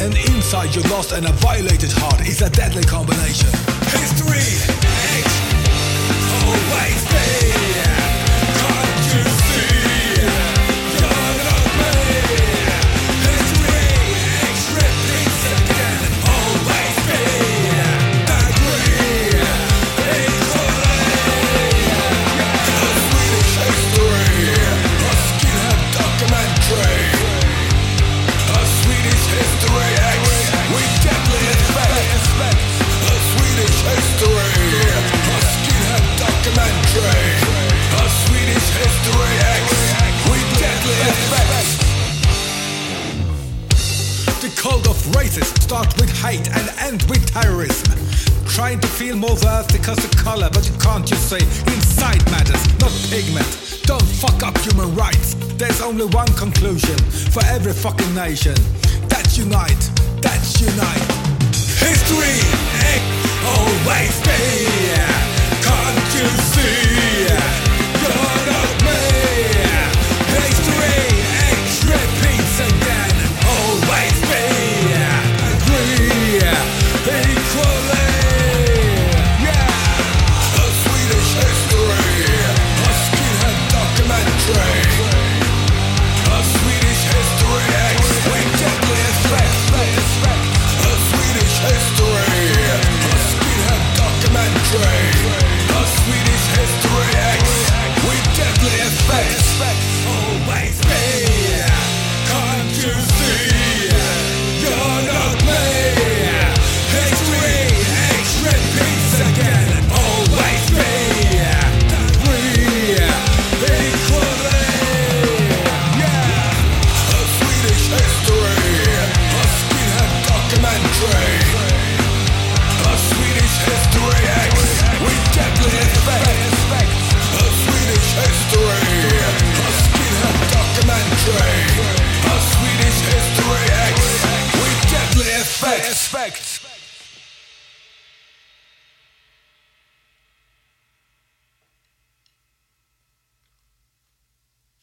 And inside you're lost and a violated heart. Is a deadly combination. History, X, always stay. start with hate and end with terrorism. Trying to feel more worth because of color, but you can't just say inside matters, not pigment. Don't fuck up human rights. There's only one conclusion for every fucking nation. That's unite.